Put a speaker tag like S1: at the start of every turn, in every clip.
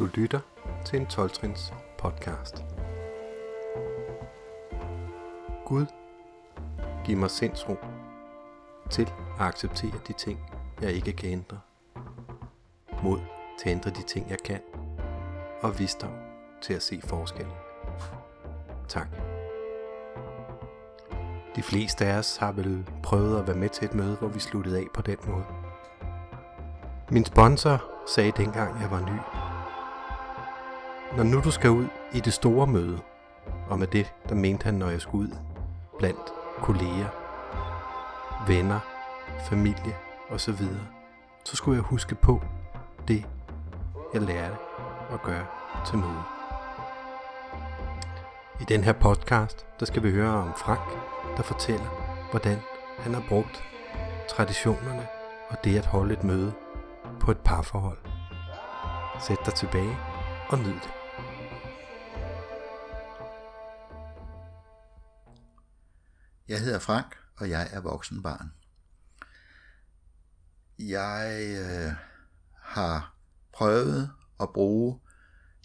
S1: Du lytter til en 12-trins podcast. Gud, giv mig sindsro til at acceptere de ting, jeg ikke kan ændre. Mod til at ændre de ting, jeg kan. Og visdom til at se forskellen. Tak. De fleste af os har vel prøvet at være med til et møde, hvor vi sluttede af på den måde. Min sponsor sagde dengang, jeg var ny. Når nu du skal ud i det store møde, og med det, der mente han, når jeg skulle ud blandt kolleger, venner, familie osv., så skulle jeg huske på det, jeg lærte at gøre til møde. I den her podcast, der skal vi høre om Frank, der fortæller, hvordan han har brugt traditionerne og det at holde et møde på et parforhold. Sæt dig tilbage og nyd det.
S2: Jeg hedder Frank, og jeg er voksenbarn. Jeg øh, har prøvet at bruge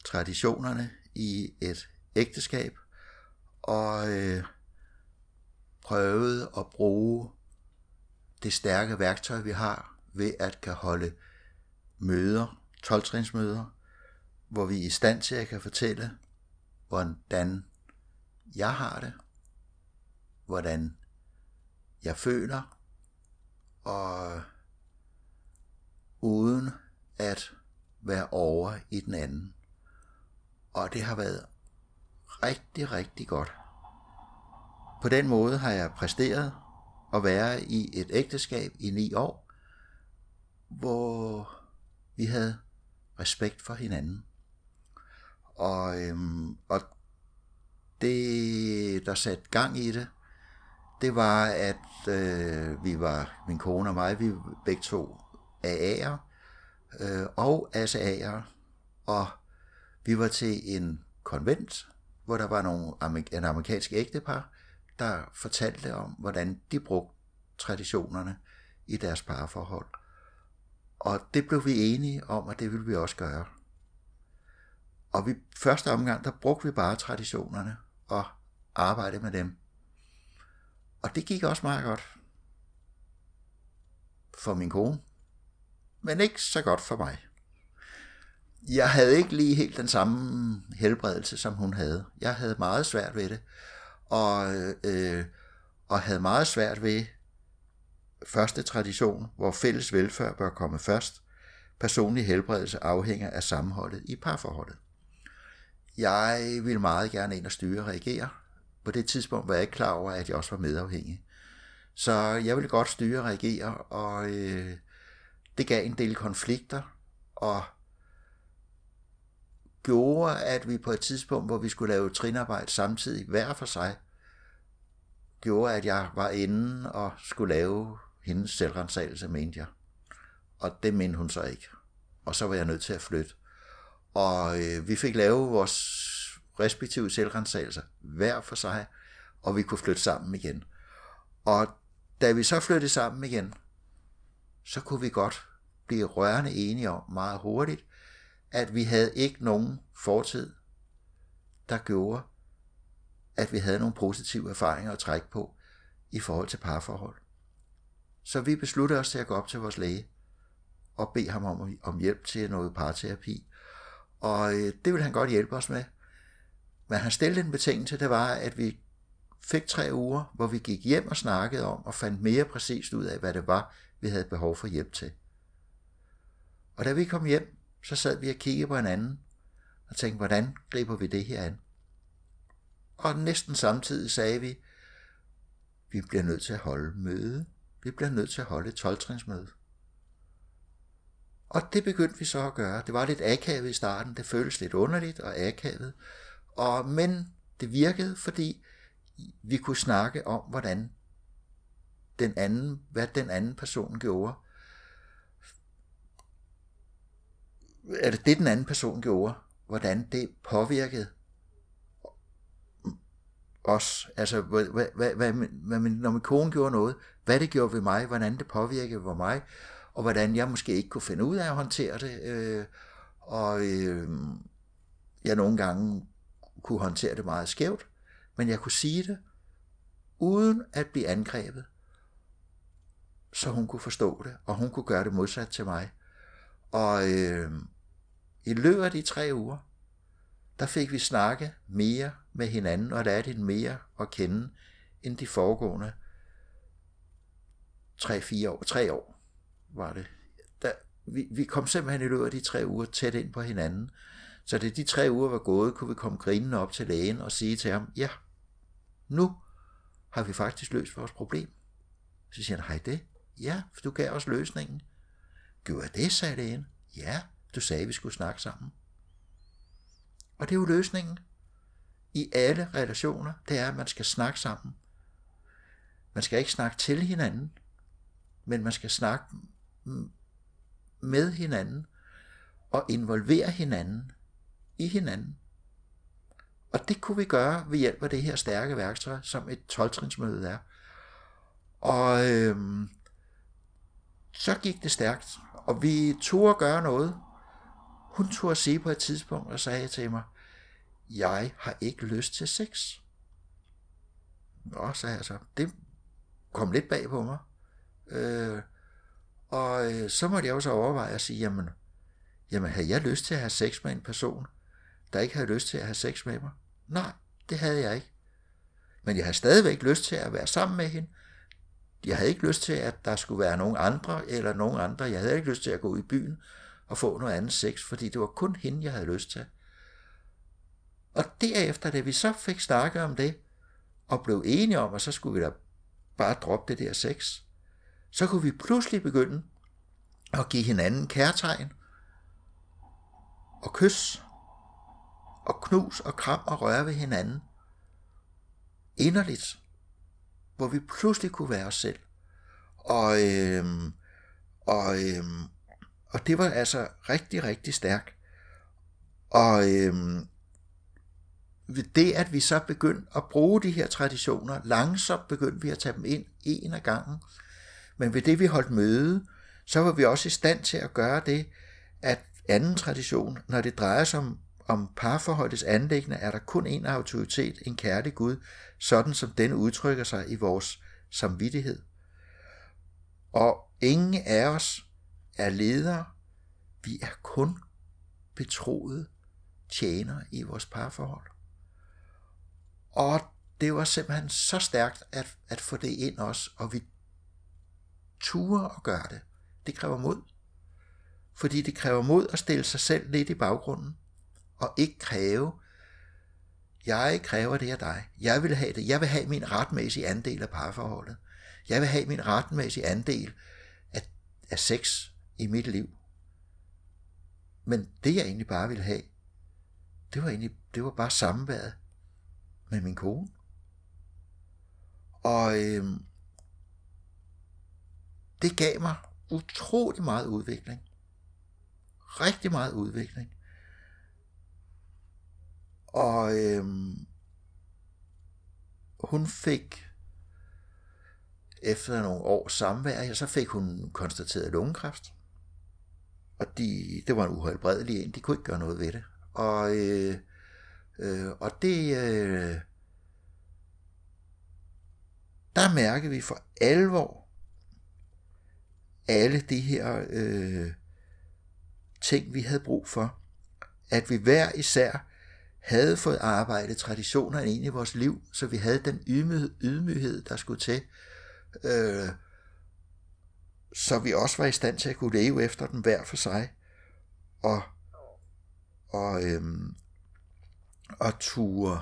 S2: traditionerne i et ægteskab, og øh, prøvet at bruge det stærke værktøj, vi har, ved at kan holde møder, 12 hvor vi er i stand til at kan fortælle, hvordan jeg har det, hvordan jeg føler, og uden at være over i den anden. Og det har været rigtig, rigtig godt. På den måde har jeg præsteret at være i et ægteskab i ni år, hvor vi havde respekt for hinanden. Og, øhm, og det, der satte gang i det, det var, at øh, vi var, min kone og mig, vi begge to AA'er øh, og ASA'er, og vi var til en konvent, hvor der var nogle en amerikansk ægtepar, der fortalte om, hvordan de brugte traditionerne i deres parforhold. Og det blev vi enige om, at det ville vi også gøre. Og vi, første omgang, der brugte vi bare traditionerne og arbejdede med dem. Og det gik også meget godt for min kone, men ikke så godt for mig. Jeg havde ikke lige helt den samme helbredelse, som hun havde. Jeg havde meget svært ved det, og, øh, og havde meget svært ved første tradition, hvor fælles velfærd bør komme først. Personlig helbredelse afhænger af sammenholdet i parforholdet. Jeg vil meget gerne ind og styre og reagere. På det tidspunkt var jeg ikke klar over, at jeg også var medafhængig. Så jeg ville godt styre og reagere, og øh, det gav en del konflikter, og gjorde, at vi på et tidspunkt, hvor vi skulle lave trinarbejde samtidig, hver for sig, gjorde, at jeg var inde og skulle lave hendes selvrensagelse, mente jeg. Og det mente hun så ikke. Og så var jeg nødt til at flytte. Og øh, vi fik lavet vores respektive selvrensagelser hver for sig, og vi kunne flytte sammen igen. Og da vi så flyttede sammen igen, så kunne vi godt blive rørende enige om meget hurtigt, at vi havde ikke nogen fortid, der gjorde, at vi havde nogle positive erfaringer at trække på i forhold til parforhold. Så vi besluttede os til at gå op til vores læge og bede ham om, om hjælp til noget parterapi. Og øh, det ville han godt hjælpe os med. Men han stillede en betingelse, det var, at vi fik tre uger, hvor vi gik hjem og snakkede om og fandt mere præcist ud af, hvad det var, vi havde behov for hjælp til. Og da vi kom hjem, så sad vi og kiggede på hinanden og tænkte, hvordan griber vi det her an? Og næsten samtidig sagde vi, vi bliver nødt til at holde møde. Vi bliver nødt til at holde et 12. Og det begyndte vi så at gøre. Det var lidt akavet i starten. Det føltes lidt underligt og akavet. Og, men det virkede, fordi vi kunne snakke om, hvordan den anden, hvad den anden person gjorde. Er det det, den anden person gjorde? Hvordan det påvirkede os. Altså, hvad, hvad, hvad, hvad, når min kone gjorde noget, hvad det gjorde ved mig, hvordan det påvirkede ved mig, og hvordan jeg måske ikke kunne finde ud af at håndtere det, øh, og øh, jeg nogle gange kunne håndtere det meget skævt, men jeg kunne sige det, uden at blive angrebet, så hun kunne forstå det, og hun kunne gøre det modsat til mig. Og øh, i løbet af de tre uger, der fik vi snakke mere med hinanden, og lærte hende mere at kende, end de foregående 3-4 år, 3 år var det. Der, vi, vi kom simpelthen i løbet af de tre uger tæt ind på hinanden. Så det de tre uger var gået, kunne vi komme grinende op til lægen og sige til ham, ja, nu har vi faktisk løst vores problem. Så siger han, hej det? Ja, for du gav os løsningen. Gjorde det, sagde lægen. Ja, du sagde, vi skulle snakke sammen. Og det er jo løsningen i alle relationer, det er, at man skal snakke sammen. Man skal ikke snakke til hinanden, men man skal snakke med hinanden og involvere hinanden i hinanden. Og det kunne vi gøre ved hjælp af det her stærke værktøj, som et 12 er. Og øhm, så gik det stærkt, og vi turde at gøre noget. Hun turde at sige på et tidspunkt og sagde til mig, jeg har ikke lyst til sex. Nå, sagde jeg så. Det kom lidt bag på mig. Øh, og øh, så måtte jeg jo så overveje at sige, jamen, jamen havde jeg lyst til at have sex med en person, der ikke havde lyst til at have sex med mig? Nej, det havde jeg ikke. Men jeg havde stadigvæk lyst til at være sammen med hende. Jeg havde ikke lyst til, at der skulle være nogen andre eller nogen andre. Jeg havde ikke lyst til at gå ud i byen og få noget andet sex, fordi det var kun hende, jeg havde lyst til. Og derefter, da vi så fik snakket om det, og blev enige om, at så skulle vi da bare droppe det der sex, så kunne vi pludselig begynde at give hinanden kærtegn og kys og knus og kram og røre ved hinanden inderligt, hvor vi pludselig kunne være os selv. Og, øhm, og, øhm, og det var altså rigtig, rigtig stærkt. Og øhm, ved det, at vi så begyndte at bruge de her traditioner, langsomt begyndte vi at tage dem ind en af gangen. Men ved det, vi holdt møde, så var vi også i stand til at gøre det, at anden tradition, når det drejer sig om, om parforholdets anlæggende, er der kun en autoritet, en kærlig Gud, sådan som den udtrykker sig i vores samvittighed. Og ingen af os er ledere, vi er kun betroede tjener i vores parforhold. Og det var simpelthen så stærkt at, at få det ind os, og vi turer at gøre det. Det kræver mod. Fordi det kræver mod at stille sig selv lidt i baggrunden, og ikke kræve, jeg kræver det af dig. Jeg vil have det. Jeg vil have min retmæssige andel af parforholdet. Jeg vil have min retmæssige andel af, af sex i mit liv. Men det jeg egentlig bare ville have, det var egentlig, det var bare samværet med min kone. Og øhm, det gav mig utrolig meget udvikling. Rigtig meget udvikling. Og øhm, hun fik efter nogle år samvær, så fik hun konstateret lungekræft. Og de, det var en uhelbredelig en, de kunne ikke gøre noget ved det. Og, øh, øh, og det, øh, der mærker vi for alvor alle de her øh, ting, vi havde brug for. At vi hver især havde fået arbejdet traditionerne ind i vores liv, så vi havde den ydmyghed, der skulle til, øh, så vi også var i stand til at kunne leve efter den hver for sig, og, og, øhm, og ture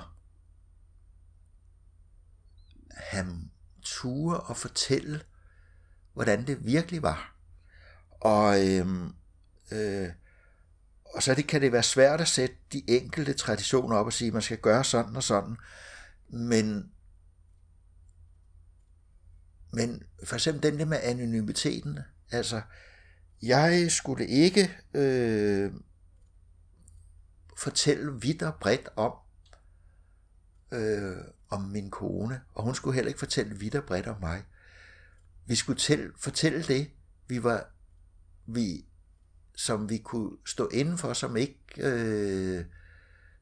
S2: ham ture og fortælle, hvordan det virkelig var. Og, øhm, øh, og så det, kan det være svært at sætte de enkelte traditioner op og sige, at man skal gøre sådan og sådan. Men, men for eksempel den der med anonymiteten, altså, jeg skulle ikke øh, fortælle vidt og bredt om, øh, om min kone, og hun skulle heller ikke fortælle vidt og bredt om mig. Vi skulle tælle, fortælle det, vi var, vi som vi kunne stå indenfor, som ikke, øh,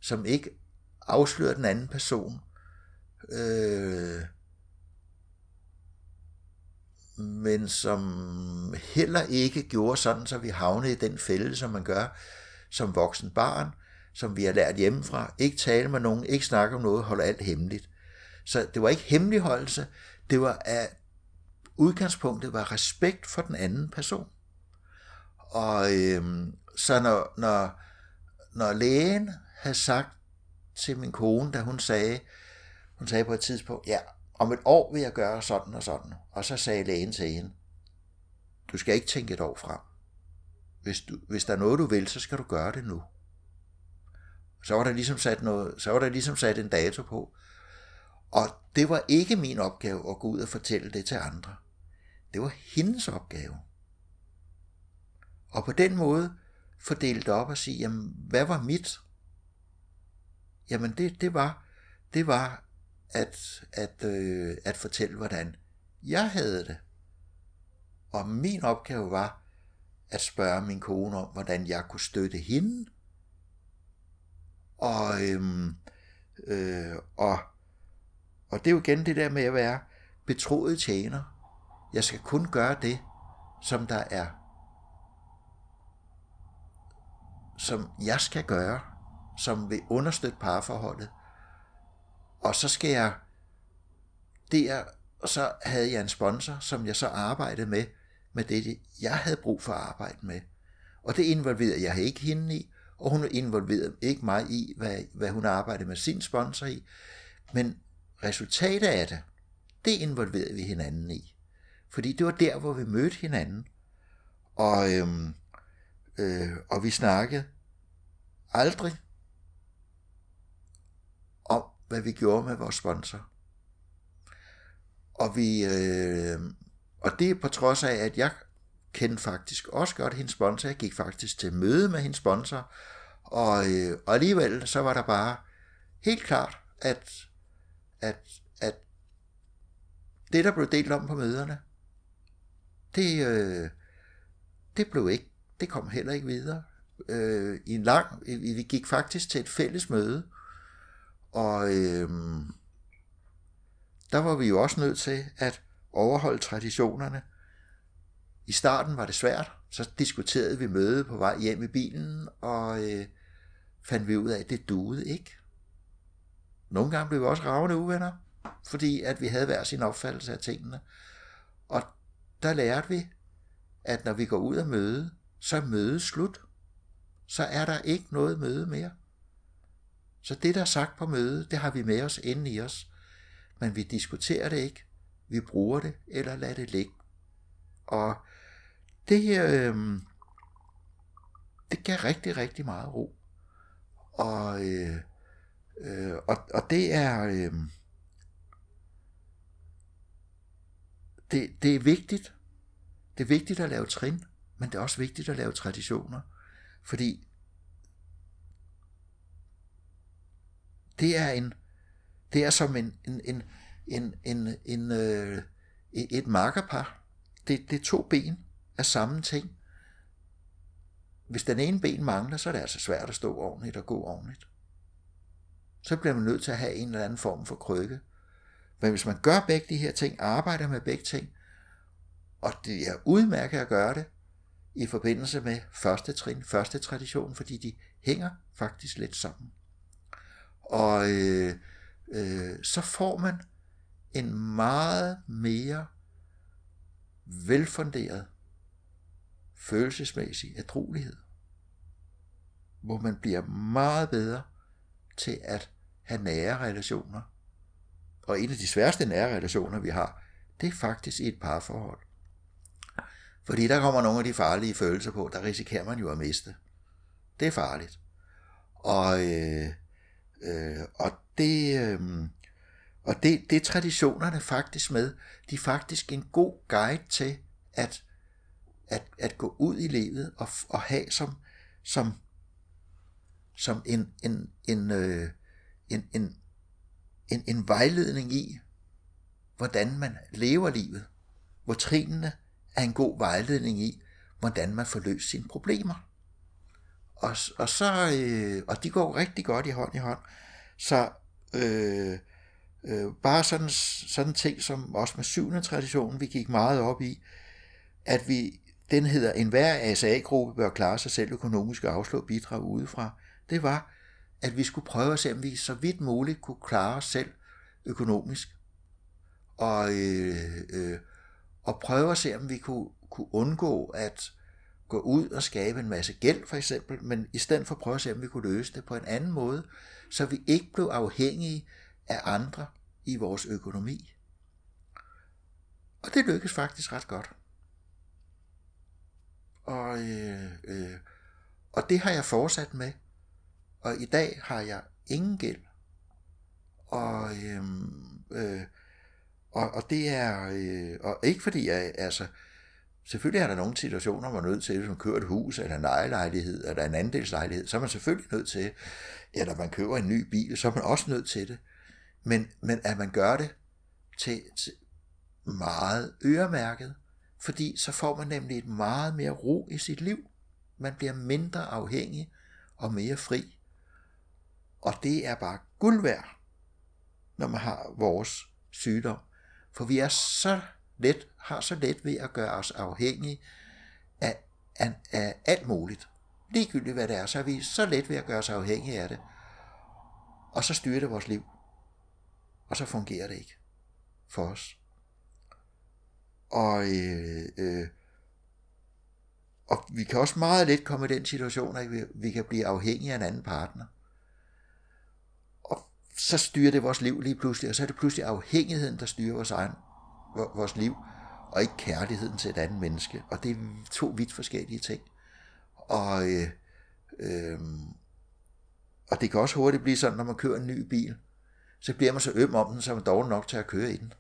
S2: som ikke afslører den anden person. Øh, men som heller ikke gjorde sådan, så vi havnede i den fælde, som man gør som voksen barn, som vi har lært hjemmefra. Ikke tale med nogen, ikke snakke om noget, holde alt hemmeligt. Så det var ikke hemmeligholdelse, det var at udgangspunktet var respekt for den anden person. Og øhm, så når, når, når lægen havde sagt til min kone, da hun sagde, hun sagde på et tidspunkt, ja, om et år vil jeg gøre sådan og sådan. Og så sagde lægen til hende, du skal ikke tænke et år frem. Hvis, du, hvis der er noget, du vil, så skal du gøre det nu. Så var der ligesom sat, noget, så var der ligesom sat en dato på. Og det var ikke min opgave at gå ud og fortælle det til andre. Det var hendes opgave. Og på den måde fordelt op og sige, jamen, hvad var mit? Jamen, det, det var, det var at, at, øh, at fortælle, hvordan jeg havde det. Og min opgave var at spørge min kone om, hvordan jeg kunne støtte hende. Og, øhm, øh, og, og det er jo igen det der med at være betroet tjener. Jeg skal kun gøre det, som der er, som jeg skal gøre, som vil understøtte parforholdet. Og så skal jeg der, og så havde jeg en sponsor, som jeg så arbejdede med, med det, jeg havde brug for at arbejde med. Og det involverede jeg ikke hende i, og hun involverede ikke mig i, hvad, hvad hun arbejdede med sin sponsor i. Men resultatet af det, det involverede vi hinanden i. Fordi det var der, hvor vi mødte hinanden. Og, øhm, øh, og vi snakkede aldrig om, hvad vi gjorde med vores sponsor. Og vi, øh, og det er på trods af, at jeg kendte faktisk også godt hendes sponsor. Jeg gik faktisk til møde med hendes sponsor. Og, øh, og alligevel så var der bare helt klart, at, at, at det, der blev delt om på møderne, det, øh, det blev ikke, det kom heller ikke videre. Øh, i en lang, vi gik faktisk til et fælles møde, og øh, der var vi jo også nødt til at overholde traditionerne. I starten var det svært, så diskuterede vi møde på vej hjem i bilen, og øh, fandt vi ud af, at det duede ikke. Nogle gange blev vi også ravende uvenner, fordi at vi havde hver sin opfattelse af tingene. Og der lærte vi, at når vi går ud af møde, så er mødet slut. Så er der ikke noget møde mere. Så det, der er sagt på møde, det har vi med os inde i os. Men vi diskuterer det ikke. Vi bruger det, eller lader det ligge. Og det, her, øh, det gav rigtig, rigtig meget ro. Og, øh, øh, og, og det er... Øh, det, det er vigtigt. Det er vigtigt at lave trin, men det er også vigtigt at lave traditioner. Fordi det er en det er som en, en, en, en, en, en øh, et markerpar. Det, det er to ben af samme ting. Hvis den ene ben mangler, så er det altså svært at stå ordentligt og gå ordentligt. Så bliver man nødt til at have en eller anden form for krykke. Men hvis man gør begge de her ting, arbejder med begge ting, og det er udmærket at gøre det i forbindelse med første trin, første tradition, fordi de hænger faktisk lidt sammen. Og øh, øh, så får man en meget mere velfunderet følelsesmæssig ædruelighed, hvor man bliver meget bedre til at have nære relationer. Og en af de sværeste nære relationer, vi har, det er faktisk i et parforhold. Fordi der kommer nogle af de farlige følelser på, der risikerer man jo at miste. Det er farligt. Og, øh, øh, og det, øh, og det, det er traditionerne faktisk med. De er faktisk en god guide til at, at, at gå ud i livet og, og have som, som, som en, en, en, øh, en, en, en, en vejledning i, hvordan man lever livet. Hvor trinene er en god vejledning i, hvordan man får løst sine problemer. Og, og, så, øh, og de går rigtig godt i hånd i hånd. Så øh, øh, bare sådan, sådan ting som også med syvende traditionen, vi gik meget op i, at vi, den hedder, en hver ASA-gruppe bør klare sig selv økonomisk og afslå bidrag udefra. Det var, at vi skulle prøve at se, om vi så vidt muligt kunne klare os selv økonomisk. Og, øh, øh, og prøve at se, om vi kunne, kunne undgå at gå ud og skabe en masse gæld for eksempel, men i stedet for at prøve at se, om vi kunne løse det på en anden måde, så vi ikke blev afhængige af andre i vores økonomi. Og det lykkedes faktisk ret godt. Og, øh, øh, og det har jeg fortsat med. Og i dag har jeg ingen gæld. Og, øh, øh, og, og det er, øh, og ikke fordi jeg, altså, selvfølgelig er der nogle situationer, hvor man er nødt til, hvis man kører et hus, eller en ejerlejlighed, eller en andelslejlighed, så er man selvfølgelig nødt til, eller man køber en ny bil, så er man også nødt til det. Men, men at man gør det til, til meget øremærket, fordi så får man nemlig et meget mere ro i sit liv. Man bliver mindre afhængig og mere fri. Og det er bare guld værd, når man har vores sygdom. For vi er så let, har så let ved at gøre os afhængige af, af, af alt muligt. Ligegyldigt hvad det er, så er vi så let ved at gøre os afhængige af det. Og så styrer det vores liv. Og så fungerer det ikke for os. Og, øh, øh, og vi kan også meget let komme i den situation, at vi, vi kan blive afhængige af en anden partner. Så styrer det vores liv lige pludselig, og så er det pludselig afhængigheden, der styrer vores, egen, vores liv, og ikke kærligheden til et andet menneske. Og det er to vidt forskellige ting. Og, øh, øh, og det kan også hurtigt blive sådan, når man kører en ny bil, så bliver man så øm om den, så er man dog nok til at køre i den.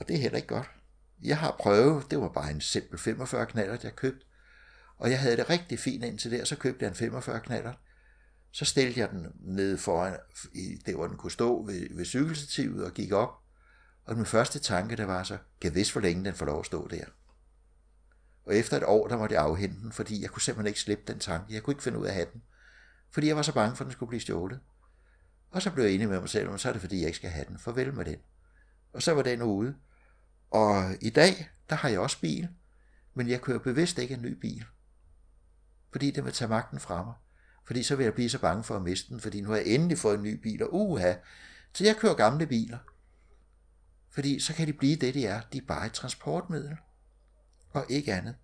S2: Og det er heller ikke godt. Jeg har prøvet, det var bare en simpel 45 knaller, jeg købte, og jeg havde det rigtig fint indtil der, så købte jeg en 45 knaller. Så stillede jeg den ned foran, det hvor den kunne stå ved, ved cykelstativet og gik op. Og min første tanke, der var så, kan vidst hvor længe den får lov at stå der. Og efter et år, der måtte jeg afhente den, fordi jeg kunne simpelthen ikke slippe den tanke. Jeg kunne ikke finde ud af at have den. Fordi jeg var så bange for, at den skulle blive stjålet. Og så blev jeg enig med mig selv, og så er det fordi, jeg ikke skal have den. Farvel med den. Og så var den ude. Og i dag, der har jeg også bil, men jeg kører bevidst ikke en ny bil. Fordi det vil tage magten fra mig. Fordi så vil jeg blive så bange for at miste den, fordi nu har jeg endelig fået en ny bil, og uha. Så jeg kører gamle biler. Fordi så kan de blive det, de er. De er bare et transportmiddel. Og ikke andet.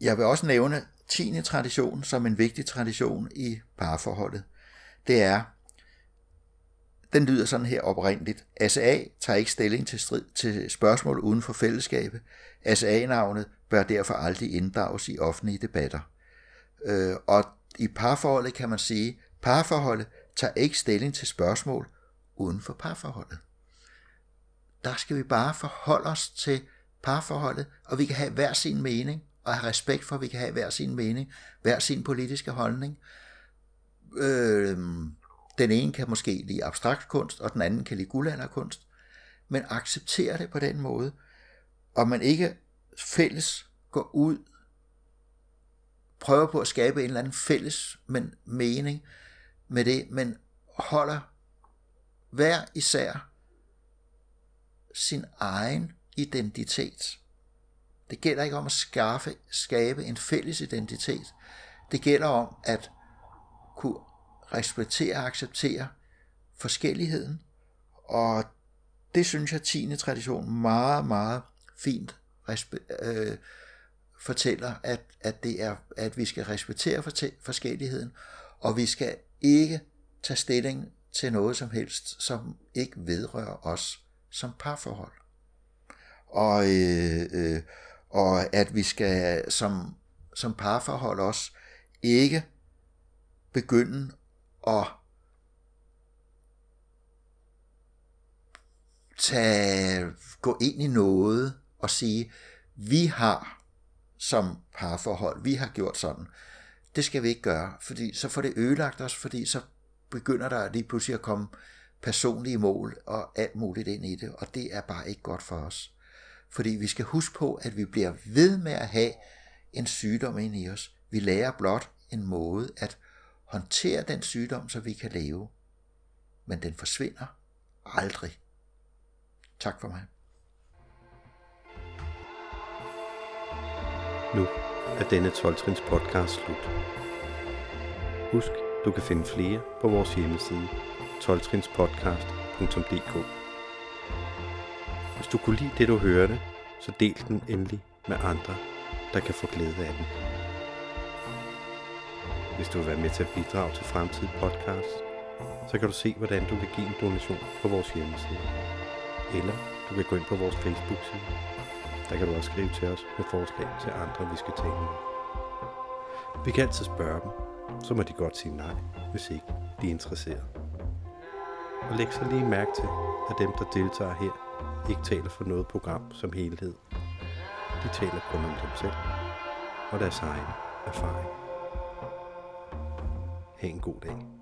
S2: Jeg vil også nævne 10. tradition som en vigtig tradition i parforholdet. Det er, den lyder sådan her oprindeligt. ASA tager ikke stilling til, strid, til spørgsmål uden for fællesskabet. ASA-navnet bør derfor aldrig inddrages i offentlige debatter. Øh, og i parforholdet kan man sige, parforholdet tager ikke stilling til spørgsmål uden for parforholdet. Der skal vi bare forholde os til parforholdet, og vi kan have hver sin mening, og have respekt for, at vi kan have hver sin mening, hver sin politiske holdning. Øh, den ene kan måske lide abstrakt kunst, og den anden kan lide guldalderkunst, men acceptere det på den måde, og man ikke fælles går ud, prøver på at skabe en eller anden fælles men mening med det, men holder hver især sin egen identitet. Det gælder ikke om at skaffe, skabe en fælles identitet. Det gælder om at kunne respektere og acceptere forskelligheden. Og det synes jeg, 10. tradition meget, meget fint øh, fortæller, at, at, det er, at vi skal respektere forskelligheden, og vi skal ikke tage stilling til noget som helst, som ikke vedrører os som parforhold. Og, øh, øh, og at vi skal som, som parforhold også ikke begynde at tage, gå ind i noget og sige, vi har som parforhold, vi har gjort sådan. Det skal vi ikke gøre, fordi så får det ødelagt os, fordi så begynder der lige pludselig at komme personlige mål og alt muligt ind i det, og det er bare ikke godt for os. Fordi vi skal huske på, at vi bliver ved med at have en sygdom ind i os. Vi lærer blot en måde at håndtere den sygdom, så vi kan leve. Men den forsvinder aldrig. Tak for mig.
S1: Nu er denne 12-trins podcast slut. Husk, du kan finde flere på vores hjemmeside 12trinspodcast.dk Hvis du kunne lide det, du hørte, så del den endelig med andre, der kan få glæde af den. Hvis du vil være med til at bidrage til fremtidige podcasts, så kan du se, hvordan du kan give en donation på vores hjemmeside. Eller du kan gå ind på vores Facebook-side. Der kan du også skrive til os med forslag til andre, vi skal tale med. Vi kan altid spørge dem, så må de godt sige nej, hvis ikke de er interesseret. Og læg så lige mærke til, at dem, der deltager her, ikke taler for noget program som helhed. De taler kun om dem selv og deres egen erfaring. Ha' en god dag.